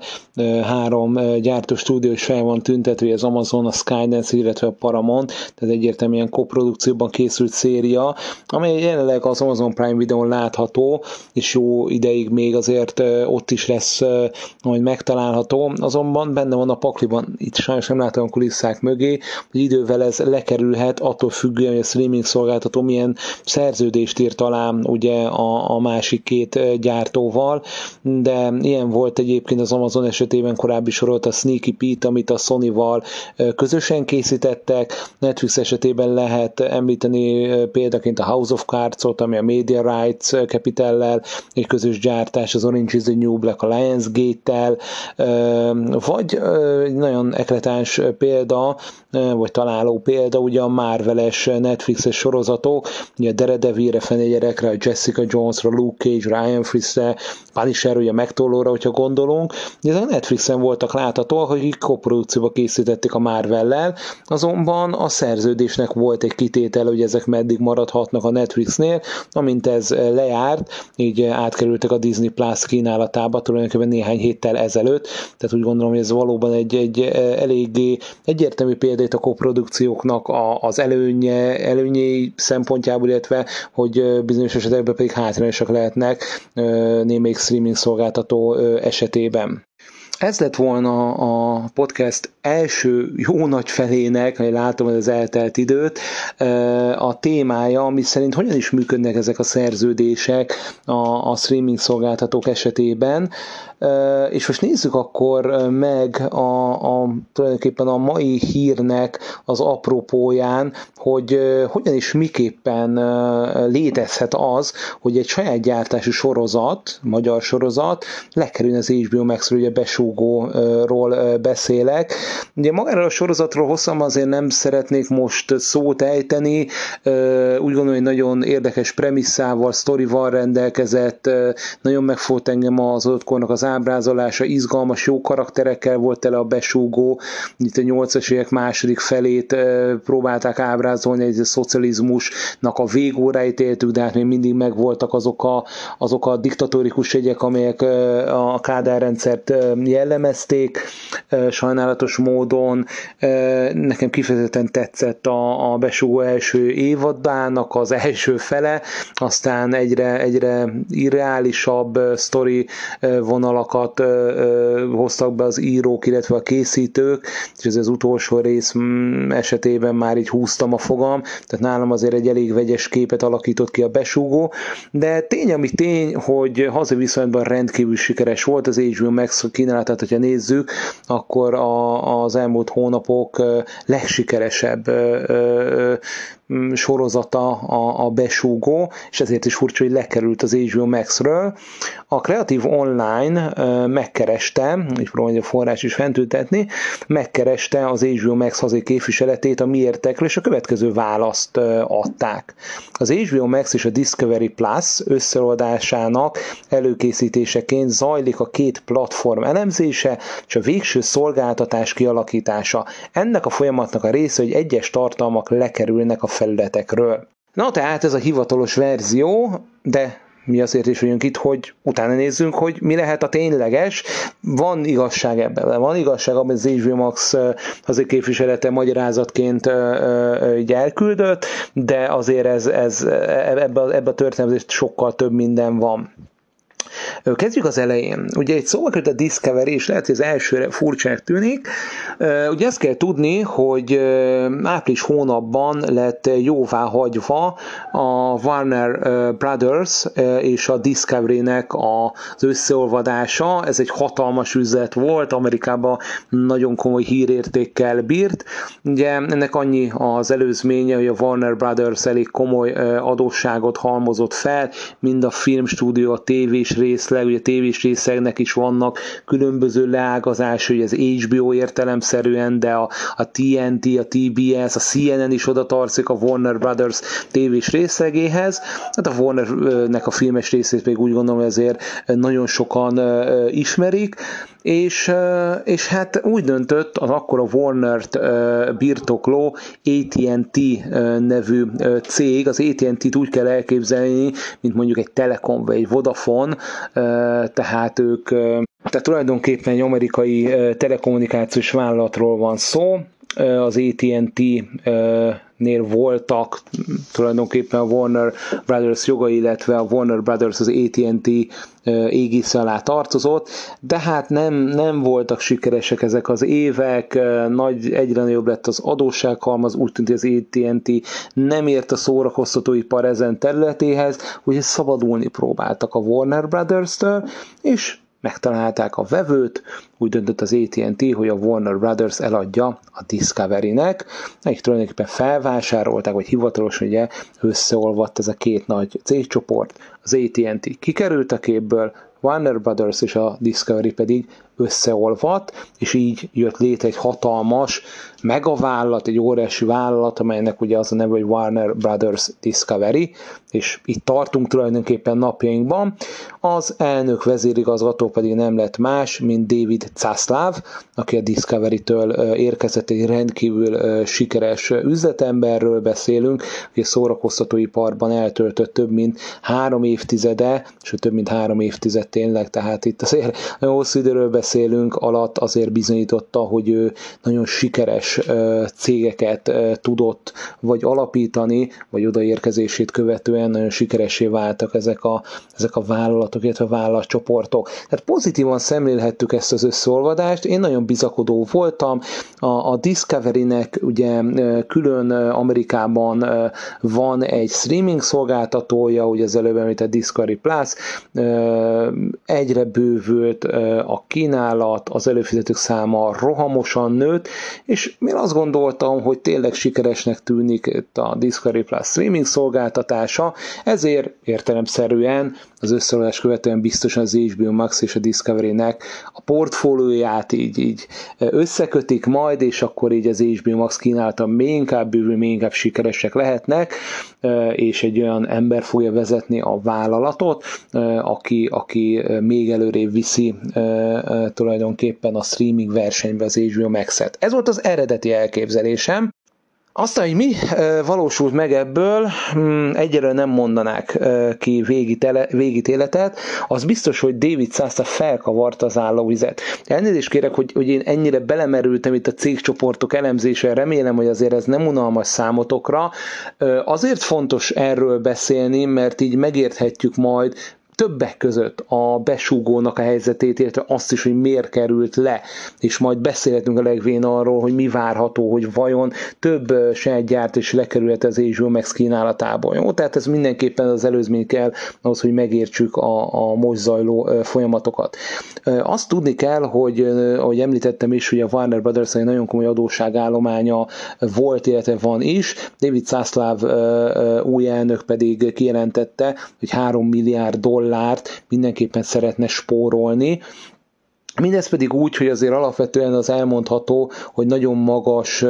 három gyártó stúdió is fel van tüntetve, az Amazon, a Skydance, illetve a Paramount, tehát egyértelműen koprodukcióban készült széria, amely jelenleg az Amazon Prime videón látható, és jó ideig még azért ott is lesz majd megtalálható, azonban benne van a pakliban, itt sajnos nem látom a kulisszák mögé, hogy idővel ez lekerülhet, attól függően, hogy a streaming szolgáltató milyen szerződést ír talán ugye a, a másik két gyártóval, de ilyen volt egyébként az Amazon esetében korábbi sorolt a Sneaky Pete, amit a Sony-val közösen készítettek, Netflix esetében lehet említeni példaként a House of Cards-ot, ami a Media Rights Capital-lel egy közös gyártás, az Orange is the New Black a Lionsgate-tel, vagy egy nagyon ekletáns példa, vagy találó példa, ugye a Marvel-es Netflixes sorozatok, ugye a Daredevilre, Fenegyerekre, a Jessica Jonesra, Luke Cage, Ryan Friss-re, Punisher, ugye megtólóra, hogyha gondolunk. Ezek Netflixen voltak láthatóak, hogy koprodukcióba készítették a Marvel-lel, azonban a szerződésnek volt egy kitétel, hogy ezek meddig maradhatnak a Netflixnél, amint ez lejárt, így átkerültek a Disney Plus kínálatába tulajdonképpen néhány héttel ezelőtt, tehát úgy gondolom, hogy ez valóban egy, egy eléggé egyértelmű példát a koprodukcióknak az előnye, előnyei szempontjából, illetve hogy bizonyos esetekben pedig hátrányosak lehetnek némelyik streaming szolgáltató esetében. Ez lett volna a podcast első jó nagy felének, hogy látom az eltelt időt, a témája, ami szerint hogyan is működnek ezek a szerződések a, a streaming szolgáltatók esetében. És most nézzük akkor meg a, a, tulajdonképpen a mai hírnek az apropóján, hogy hogyan is miképpen létezhet az, hogy egy saját gyártású sorozat, magyar sorozat lekerül az HBO max ugye besúgóról beszélek. Ugye magáról a sorozatról hosszan azért nem szeretnék most szót ejteni, úgy gondolom, hogy nagyon érdekes premisszával, sztorival rendelkezett, nagyon megfogott engem az adott kornak az ábrázolása, izgalmas, jó karakterekkel volt tele a besúgó, itt a 80-as évek második felét próbálták ábrázolni, egy szocializmusnak a végóráit éltük, de hát még mindig megvoltak azok a, azok a diktatórikus jegyek, amelyek a Kádár rendszert jellemezték sajnálatos módon. Nekem kifejezetten tetszett a, a besúgó első évadának az első fele, aztán egyre, egyre irreálisabb sztori vonalakat hoztak be az írók, illetve a készítők, és ez az utolsó rész mm, esetében már így húztam a fogam, tehát nálam azért egy elég vegyes képet alakított ki a besúgó, de tény, ami tény, hogy hazai viszonyban rendkívül sikeres volt az HBO Max kínálatát, hogyha nézzük, akkor a, az elmúlt hónapok legsikeresebb sorozata a, a besúgó, és ezért is furcsa, hogy lekerült az HBO Max-ről. A Creative Online megkereste, így próbálja a forrás is fentültetni, megkereste az HBO Max hazai képviseletét a miértekről, és a következő választ adták. Az HBO Max és a Discovery Plus összeoldásának előkészítéseként zajlik a két platform elemzése és a végső szolgáltatás kialakítása. Ennek a folyamatnak a része, hogy egyes tartalmak lekerülnek a felületekről. Na tehát ez a hivatalos verzió, de mi azért is vagyunk itt, hogy utána nézzünk, hogy mi lehet a tényleges. Van igazság ebben, van igazság abban, az HBO Max az egy képviselete magyarázatként így elküldött, de azért ez, ez ebbe, ebbe a történetben sokkal több minden van. Kezdjük az elején. Ugye egy szóval került a Discovery, és lehet, hogy az elsőre furcsának tűnik. Ugye azt kell tudni, hogy április hónapban lett jóvá hagyva a Warner Brothers és a Discovery-nek az összeolvadása. Ez egy hatalmas üzlet volt, Amerikában nagyon komoly hírértékkel bírt. Ugye ennek annyi az előzménye, hogy a Warner Brothers elég komoly adósságot halmozott fel, mind a filmstúdió, a tévés részleg, ugye tévés részegnek is vannak különböző leágazásai, az HBO értelemszerűen, de a, a TNT, a TBS, a CNN is oda tartozik a Warner Brothers tévés részegéhez. Hát a Warnernek a filmes részét még úgy gondolom, hogy azért nagyon sokan ismerik, és, és hát úgy döntött az akkor a Warner-t birtokló AT&T nevű cég, az AT&T-t úgy kell elképzelni, mint mondjuk egy Telekom vagy egy Vodafone, tehát ők tehát tulajdonképpen egy amerikai telekommunikációs vállalatról van szó, az AT&T nél voltak tulajdonképpen a Warner Brothers jogai, illetve a Warner Brothers az AT&T égisz alá tartozott, de hát nem, nem voltak sikeresek ezek az évek, nagy, egyre nagyobb lett az adóssághalmaz, úgy tűnt, hogy az AT&T nem ért a szórakoztatóipar ezen területéhez, úgyhogy szabadulni próbáltak a Warner Brothers-től, és megtalálták a vevőt, úgy döntött az AT&T, hogy a Warner Brothers eladja a Discovery-nek, nekik tulajdonképpen felvásárolták, vagy hivatalosan ugye összeolvadt ez a két nagy cégcsoport, az AT&T kikerült a képből, Warner Brothers és a Discovery pedig összeolvadt, és így jött létre egy hatalmas megavállalat, egy óriási vállalat, amelynek ugye az a neve, hogy Warner Brothers Discovery, és itt tartunk tulajdonképpen napjainkban. Az elnök vezérigazgató pedig nem lett más, mint David Zaslav, aki a Discovery-től érkezett egy rendkívül sikeres üzletemberről beszélünk, aki a szórakoztatóiparban eltöltött több mint három évtizede, és több mint három évtized tényleg, tehát itt azért nagyon hosszú időről beszélünk, alatt azért bizonyította, hogy ő nagyon sikeres cégeket tudott vagy alapítani, vagy odaérkezését követően nagyon sikeresé váltak ezek a, ezek a vállalatok, illetve vállalatcsoportok. Tehát pozitívan szemlélhettük ezt az összeolvadást, én nagyon bizakodó voltam, a, a Discovery-nek ugye külön Amerikában van egy streaming szolgáltatója, ugye az előbb említett Discovery Plus, egyre bővült a kínálat, az előfizetők száma rohamosan nőtt, és én azt gondoltam, hogy tényleg sikeresnek tűnik itt a Discovery Plus streaming szolgáltatása, ezért értelemszerűen az összeolvás követően biztosan az HBO Max és a Discovery-nek a portfólióját így, így összekötik majd, és akkor így az HBO Max kínálta még inkább bővül, még inkább sikeresek lehetnek, és egy olyan ember fogja vezetni a vállalatot, aki, aki még előrébb viszi tulajdonképpen a streaming versenybe az HBO Max-et. Ez volt az eredeti elképzelésem, Aztán, hogy mi valósult meg ebből, hm, egyelőre nem mondanák ki végítéletet, az biztos, hogy David Szászta felkavarta az állóvizet. Elnézést kérek, hogy, hogy én ennyire belemerültem itt a cégcsoportok elemzésre, remélem, hogy azért ez nem unalmas számotokra. Azért fontos erről beszélni, mert így megérthetjük majd, többek között a besúgónak a helyzetét, illetve azt is, hogy miért került le, és majd beszélhetünk a legvén arról, hogy mi várható, hogy vajon több gyárt és lekerülhet az HBO Max kínálatából. Jó? Tehát ez mindenképpen az előzmény kell ahhoz, hogy megértsük a, a most zajló folyamatokat. Azt tudni kell, hogy ahogy említettem is, hogy a Warner Brothers egy nagyon komoly adósságállománya volt, illetve van is. David Szászláv új elnök pedig kijelentette, hogy 3 milliárd dollár dollárt mindenképpen szeretne spórolni, Mindez pedig úgy, hogy azért alapvetően az elmondható, hogy nagyon magas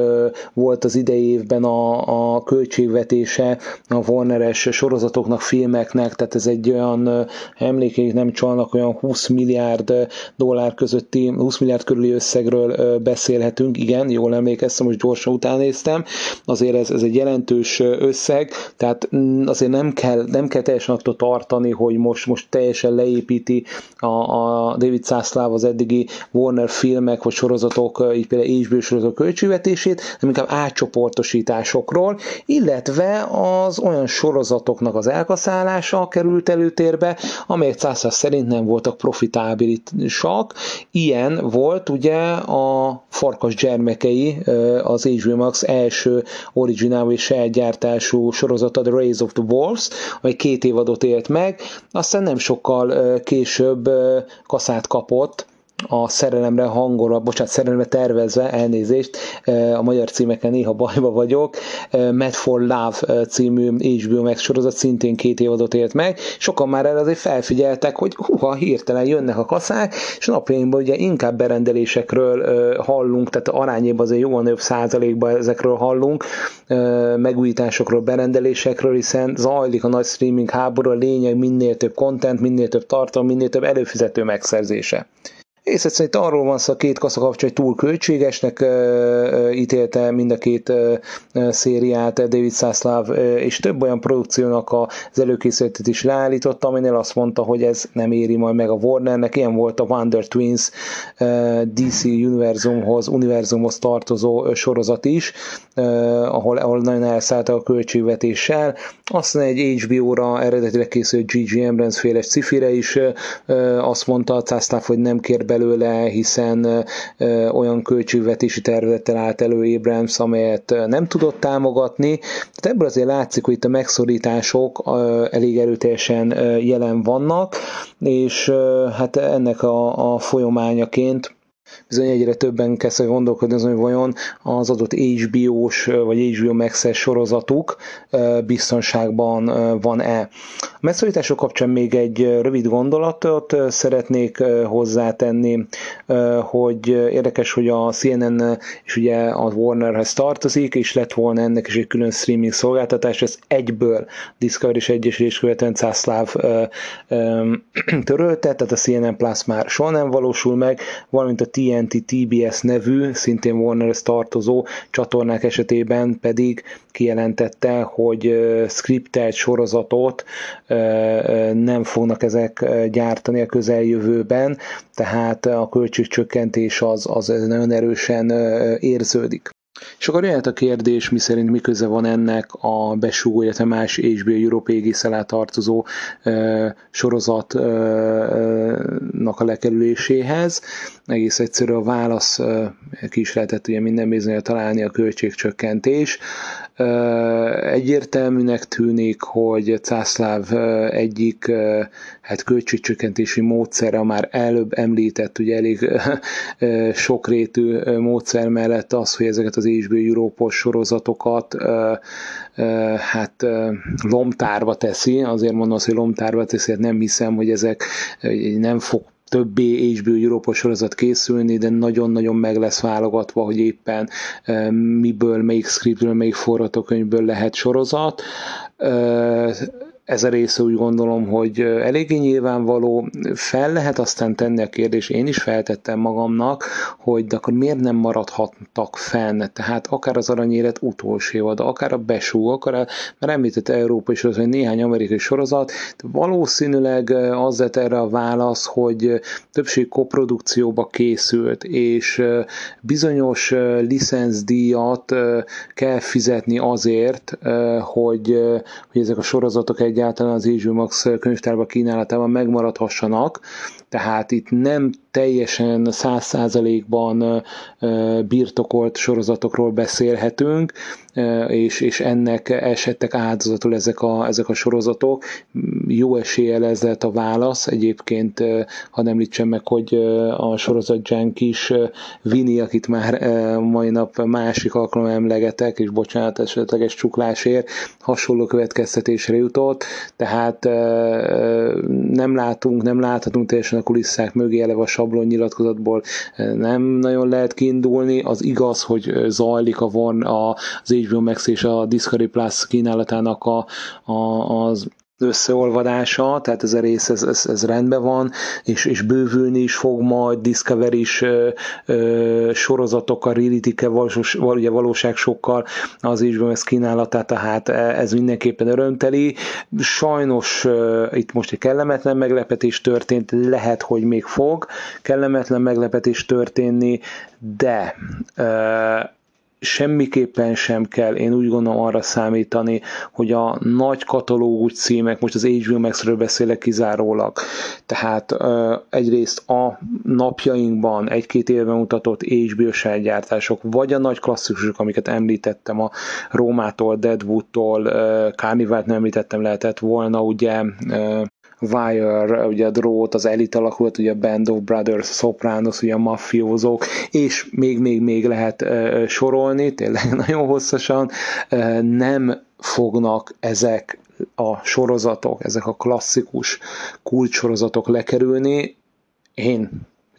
volt az idei évben a, a költségvetése a Warneres sorozatoknak, filmeknek, tehát ez egy olyan, emlékeik nem csalnak, olyan 20 milliárd dollár közötti, 20 milliárd körüli összegről beszélhetünk, igen, jól emlékeztem, most gyorsan utánéztem, azért ez, ez egy jelentős összeg, tehát mm, azért nem kell, nem kell teljesen attól tartani, hogy most, most teljesen leépíti a, a David Szászláv az eddigi Warner filmek vagy sorozatok, így például HBO sorozatok költségvetését, hanem inkább átcsoportosításokról, illetve az olyan sorozatoknak az elkaszálása került előtérbe, amelyek Cászár szerint nem voltak profitábilisak. Ilyen volt ugye a Farkas gyermekei, az HBO Max első originál és gyártású sorozata, The Raise of the Wolves, amely két évadot élt meg, aztán nem sokkal később kaszát kapott, a szerelemre hangolva, bocsánat, szerelemre tervezve, elnézést, a magyar címeken néha bajba vagyok, Mad for Love című HBO Max sorozat szintén két évadot élt meg, sokan már erre azért felfigyeltek, hogy huha, hirtelen jönnek a kaszák, és napjainkban ugye inkább berendelésekről hallunk, tehát arányében azért jóval nagyobb százalékban ezekről hallunk, megújításokról, berendelésekről, hiszen zajlik a nagy streaming háború, a lényeg minél több content, minél több tartalom, minél több előfizető megszerzése. És egyszerűen itt arról van szó, a két kassa kapcsolat, túl költségesnek ítélte mind a két szériát David Szászláv, és több olyan produkciónak az előkészületét is leállította, aminél azt mondta, hogy ez nem éri majd meg a Warnernek. Ilyen volt a Wonder Twins DC univerzumhoz, univerzumhoz tartozó sorozat is, ahol, ahol nagyon elszálltak a költségvetéssel. Aztán egy HBO-ra eredetileg készült G.G. Abrams féles cifire is azt mondta a Szászláv, hogy nem kér be belőle, hiszen olyan költségvetési területtel állt elő Abrams, amelyet nem tudott támogatni. Tehát ebből azért látszik, hogy itt a megszorítások elég erőteljesen jelen vannak, és hát ennek a, a folyamányaként bizony egyre többen kezdtek gondolkodni azon, hogy vajon az adott HBO-s vagy HBO Max-es sorozatuk biztonságban van-e. A megszorítások kapcsán még egy rövid gondolatot szeretnék hozzátenni, hogy érdekes, hogy a CNN és ugye a Warnerhez tartozik, és lett volna ennek is egy külön streaming szolgáltatás, ez egyből Discovery és Egyesülés követően Cászláv [CLEARS THROAT] törölte, tehát a CNN Plus már soha nem valósul meg, valamint a TNT TBS nevű, szintén Warnerhez tartozó csatornák esetében pedig kijelentette, hogy scriptelt sorozatot nem fognak ezek gyártani a közeljövőben, tehát a költségcsökkentés az, az nagyon erősen érződik. És akkor jöhet a kérdés, mi szerint mi köze van ennek a besúgó, illetve más HBO Europe égész tartozó e, sorozatnak a lekerüléséhez. Egész egyszerű a válasz, e, ki is lehetett ugye minden bizonyal találni a költségcsökkentés. Egyértelműnek tűnik, hogy Cászláv egyik hát költségcsökkentési módszere, már előbb említett, ugye elég sokrétű módszer mellett az, hogy ezeket az HBO Európos sorozatokat hát lomtárba teszi, azért mondom azt, hogy lomtárba teszi, hát nem hiszem, hogy ezek nem fog többé HBO Európa sorozat készülni, de nagyon-nagyon meg lesz válogatva, hogy éppen miből, melyik scriptből, melyik forgatókönyvből lehet sorozat ez a része úgy gondolom, hogy eléggé nyilvánvaló, fel lehet aztán tenni a kérdés, én is feltettem magamnak, hogy de akkor miért nem maradhattak fenn, tehát akár az aranyélet utolsó de akár a besú, akár a, mert említett európai sorozat, vagy néhány amerikai sorozat, valószínűleg az lett erre a válasz, hogy többség koprodukcióba készült, és bizonyos licenszdíjat kell fizetni azért, hogy, hogy ezek a sorozatok egy egyáltalán az HBO Max könyvtárba kínálatában megmaradhassanak, tehát itt nem teljesen száz százalékban birtokolt sorozatokról beszélhetünk, és, és ennek esettek áldozatul ezek a, ezek a sorozatok. Jó eséllyel ez lehet a válasz. Egyébként, ha említsem meg, hogy a sorozat Jank is Vini, akit már mai nap másik alkalommal emlegetek, és bocsánat esetleges csuklásért, hasonló következtetésre jutott, tehát nem látunk, nem láthatunk teljesen a kulisszák mögé eleve a sablon nyilatkozatból nem nagyon lehet kiindulni. Az igaz, hogy zajlik a von az HBO Max és a Discovery Plus kínálatának a, a, az összeolvadása, tehát ez a rész, ez, ez, ez rendben van, és, és bővülni is fog majd Discovery is ö, ö, sorozatokkal, reality valós, ugye valóságsokkal az is ez kínálatát, tehát ez mindenképpen örömteli. Sajnos ö, itt most egy kellemetlen meglepetés történt, lehet, hogy még fog kellemetlen meglepetés történni, de ö, semmiképpen sem kell, én úgy gondolom arra számítani, hogy a nagy katalógus címek, most az HBO Max-ről beszélek kizárólag, tehát egyrészt a napjainkban egy-két évben mutatott HBO gyártások, vagy a nagy klasszikusok, amiket említettem, a Rómától, Deadwoodtól, Carnival-t nem említettem, lehetett volna, ugye Wire, ugye a drót, az Elite alakulat, ugye a Band of Brothers, Sopranos, ugye a mafiózók, és még, még, még lehet uh, sorolni, tényleg [LAUGHS] nagyon hosszasan, uh, nem fognak ezek a sorozatok, ezek a klasszikus kulcssorozatok lekerülni. Én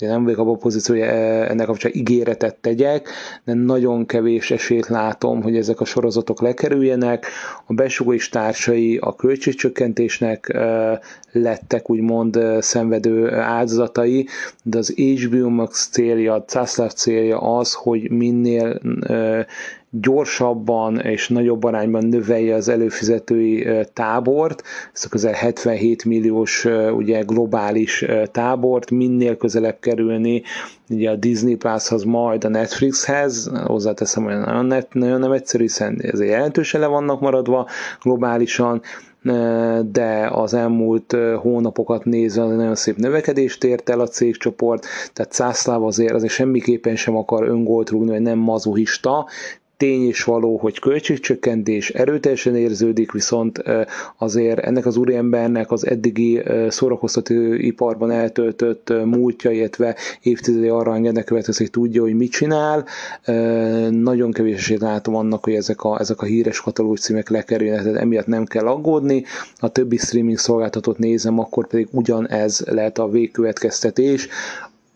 Ugye nem vagyok abban a pozíció, hogy e, ennek kapcsán ígéretet tegyek, de nagyon kevés esélyt látom, hogy ezek a sorozatok lekerüljenek. A besugó és társai a költségcsökkentésnek e, lettek úgymond e, szenvedő áldozatai, de az HBO Max célja, Zászláv célja az, hogy minél gyorsabban és nagyobb arányban növelje az előfizetői tábort, ezt a közel 77 milliós ugye globális tábort, minél közelebb kerülni ugye a Disney Plus-hoz, majd a Netflixhez, hozzáteszem, hogy nagyon, nagyon nem egyszerű, hiszen ezért jelentősen le vannak maradva globálisan, de az elmúlt hónapokat nézve nagyon szép növekedést ért el a cégcsoport, tehát Szászláv azért, azért semmiképpen sem akar öngolt rúgni, vagy nem mazuhista, tény is való, hogy költségcsökkentés erőteljesen érződik, viszont azért ennek az úriembernek az eddigi szórakoztató iparban eltöltött múltja, illetve évtizedi arra ennek következik, hogy tudja, hogy mit csinál. Nagyon kevés látom annak, hogy ezek a, ezek a híres katalógus címek lekerülnek, tehát emiatt nem kell aggódni. A többi streaming szolgáltatót nézem, akkor pedig ugyanez lehet a végkövetkeztetés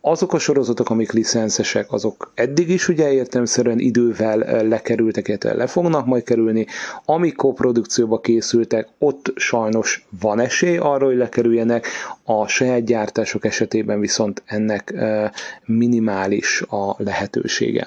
azok a sorozatok, amik licenszesek, azok eddig is ugye értelmszerűen idővel lekerültek, illetve le fognak majd kerülni. Amik koprodukcióba készültek, ott sajnos van esély arra, hogy lekerüljenek, a saját gyártások esetében viszont ennek minimális a lehetősége.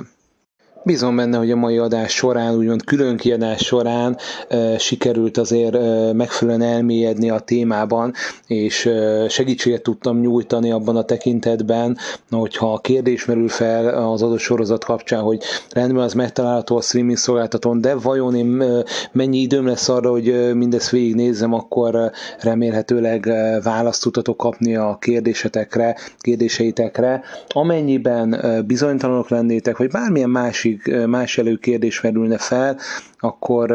Bízom benne, hogy a mai adás során, úgymond külön kiadás során e, sikerült azért e, megfelelően elmélyedni a témában, és e, segítséget tudtam nyújtani abban a tekintetben, hogyha a kérdés merül fel az adott sorozat kapcsán, hogy rendben az megtalálható a streaming szolgáltatón, de vajon én e, mennyi időm lesz arra, hogy mindezt végignézzem, akkor remélhetőleg választ tudhatok kapni a kérdésetekre, kérdéseitekre. Amennyiben bizonytalanok lennétek, vagy bármilyen másik másik, más előkérdés merülne fel, akkor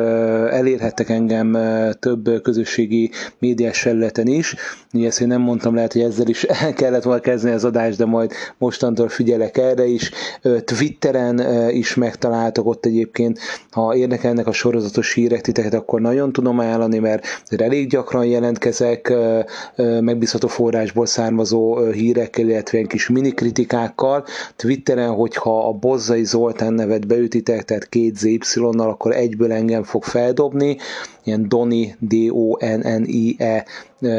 elérhettek engem több közösségi médiás felületen is. Ugye ezt én nem mondtam, lehet, hogy ezzel is [LAUGHS] kellett volna kezdeni az adást, de majd mostantól figyelek erre is. Twitteren is megtaláltok ott egyébként, ha érdekelnek a sorozatos hírek titeket, akkor nagyon tudom ajánlani, mert elég gyakran jelentkezek megbízható forrásból származó hírekkel, illetve kis mini kritikákkal. Twitteren, hogyha a Bozzai Zoltán nevet beütitek, tehát két ZY-nal, akkor egyből engem fog feldobni, ilyen Doni, D-O-N-N-I-E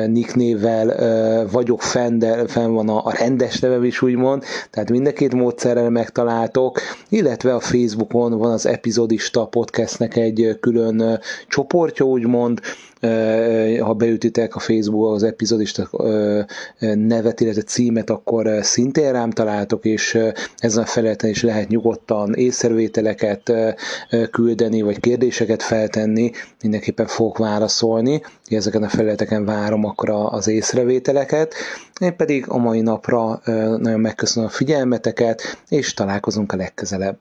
nicknével vagyok fenn, de fenn van a, rendes nevem is úgymond, tehát mind a két módszerrel megtaláltok, illetve a Facebookon van az epizodista podcastnek egy külön csoportja úgymond, ha beütitek a Facebook az epizodista nevet, illetve címet, akkor szintén rám találtok, és ezen a felületen is lehet nyugodtan észrevételeket küldeni, vagy kérdéseket feltenni, mindenképpen fogok válaszolni, ezeken a felületeken várom akkor az észrevételeket. Én pedig a mai napra nagyon megköszönöm a figyelmeteket, és találkozunk a legközelebb.